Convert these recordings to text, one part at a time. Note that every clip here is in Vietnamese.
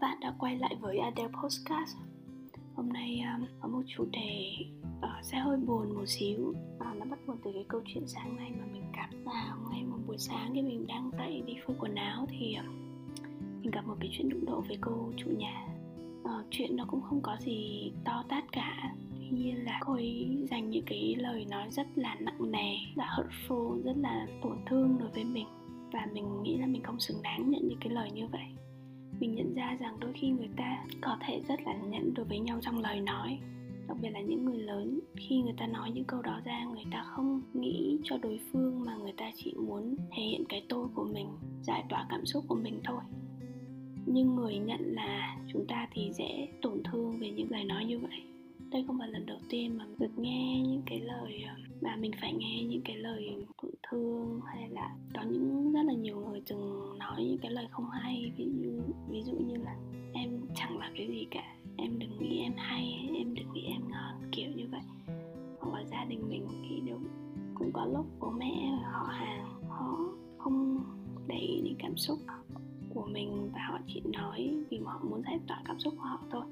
các bạn đã quay lại với Adele podcast. Hôm nay um, có một chủ đề uh, sẽ hơi buồn một xíu uh, Nó bắt nguồn từ cái câu chuyện sáng nay mà mình gặp. Là ngay một buổi sáng khi mình đang dậy đi phơi quần áo thì uh, mình gặp một cái chuyện đụng độ với cô chủ nhà. Uh, Chuyện nó cũng không có gì to tát cả. Tuy nhiên là cô ấy dành những cái lời nói rất là nặng nề, là hurtful, rất là tổn thương đối với mình. Và mình nghĩ là mình không xứng đáng nhận những cái lời như vậy mình nhận ra rằng đôi khi người ta có thể rất là nhẫn đối với nhau trong lời nói, đặc biệt là những người lớn. Khi người ta nói những câu đó ra, người ta không nghĩ cho đối phương mà người ta chỉ muốn thể hiện cái tôi của mình, giải tỏa cảm xúc của mình thôi. Nhưng người nhận là chúng ta thì dễ tổn thương về những lời nói như vậy. Đây không phải lần đầu tiên mà được nghe những cái lời à, mà mình phải nghe những cái lời tổn thương hay là có những rất là nhiều người từng nói những cái lời không hay ví dụ ví dụ như là em chẳng là cái gì cả em đừng nghĩ em hay em đừng nghĩ em ngon kiểu như vậy. Hoặc là gia đình mình thì đúng cũng có lúc bố mẹ họ hàng họ không để ý đến cảm xúc của mình và họ chỉ nói vì họ muốn giải tỏa cảm xúc của họ thôi.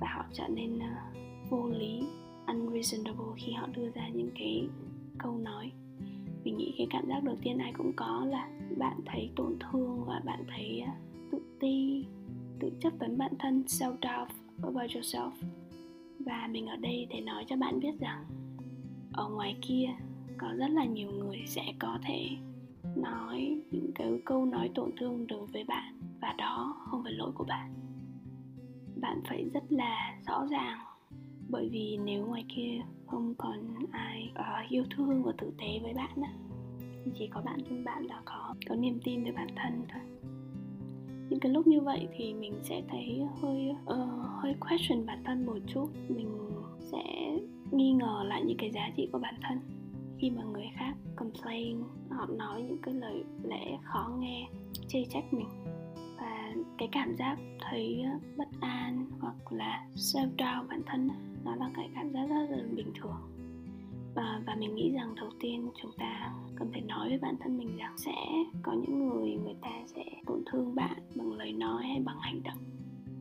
Và họ trở nên uh, vô lý unreasonable khi họ đưa ra những cái câu nói mình nghĩ cái cảm giác đầu tiên ai cũng có là bạn thấy tổn thương và bạn thấy à, tự ti, tự chấp vấn bản thân self doubt about yourself. Và mình ở đây để nói cho bạn biết rằng, ở ngoài kia có rất là nhiều người sẽ có thể nói những cái câu nói tổn thương đối với bạn và đó không phải lỗi của bạn. Bạn phải rất là rõ ràng bởi vì nếu ngoài kia không còn ai uh, yêu thương và tử tế với bạn á thì chỉ có bạn thân bạn là có có niềm tin về bản thân thôi. Những cái lúc như vậy thì mình sẽ thấy hơi uh, hơi question bản thân một chút. Mình sẽ nghi ngờ lại những cái giá trị của bản thân. Khi mà người khác complain họ nói những cái lời lẽ khó nghe chê trách mình cái cảm giác thấy ờ, bất an hoặc là self doubt bản thân nó là cái cảm giác rất là bình thường. Và, và mình nghĩ rằng đầu tiên chúng ta cần phải nói với bản thân mình rằng sẽ có những người người ta sẽ tổn thương bạn bằng lời nói hay bằng hành động.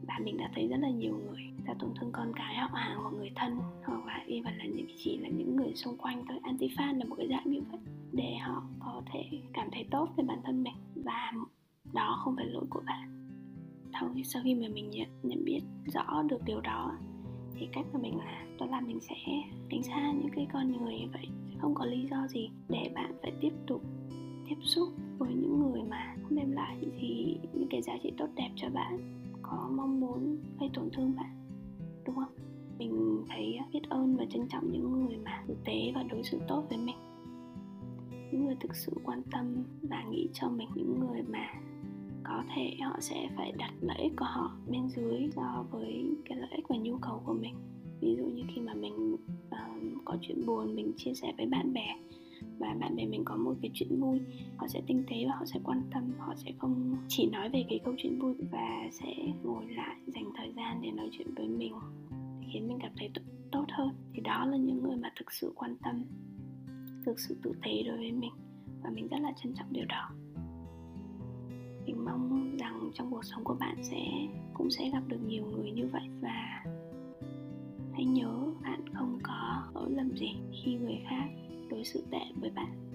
Và mình đã thấy rất là nhiều người ta tổn thương con cái họ hàng hoặc người thân hoặc là even là những chỉ là những người xung quanh thôi. Anti fan là một cái dạng như vậy để họ có thể cảm thấy tốt về bản thân mình. Và đó không phải lỗi của bạn. Sau khi mà mình nhận, nhận biết rõ được điều đó thì cách mà mình làm đó là mình sẽ tránh xa những cái con người như vậy. Không có lý do gì để bạn phải tiếp tục tiếp xúc với những người mà không đem lại gì những cái giá trị tốt đẹp cho bạn có mong muốn gây tổn thương bạn đúng không? Mình thấy biết ơn và trân trọng những người mà thực tế và đối xử tốt với mình. Những người thực sự quan tâm và nghĩ cho mình những người mà có thể họ sẽ phải đặt lợi ích của họ bên dưới so với cái lợi ích và nhu cầu của mình. Ví dụ như khi mà mình uh, có chuyện buồn mình chia sẻ với bạn bè và bạn bè mình có một cái chuyện vui họ sẽ tinh tế và họ sẽ quan tâm họ sẽ không chỉ nói về cái câu chuyện vui và sẽ ngồi lại dành thời gian để nói chuyện với mình khiến mình cảm thấy tốt hơn. Thì đó là những người mà thực sự quan tâm thực sự tử tế đối với mình và mình rất là trân trọng điều đó mình mong rằng trong cuộc sống của bạn sẽ, cũng sẽ gặp được nhiều người như vậy. Và hãy nhớ bạn không có lỗi lầm gì khi người khác đối xử tệ với bạn.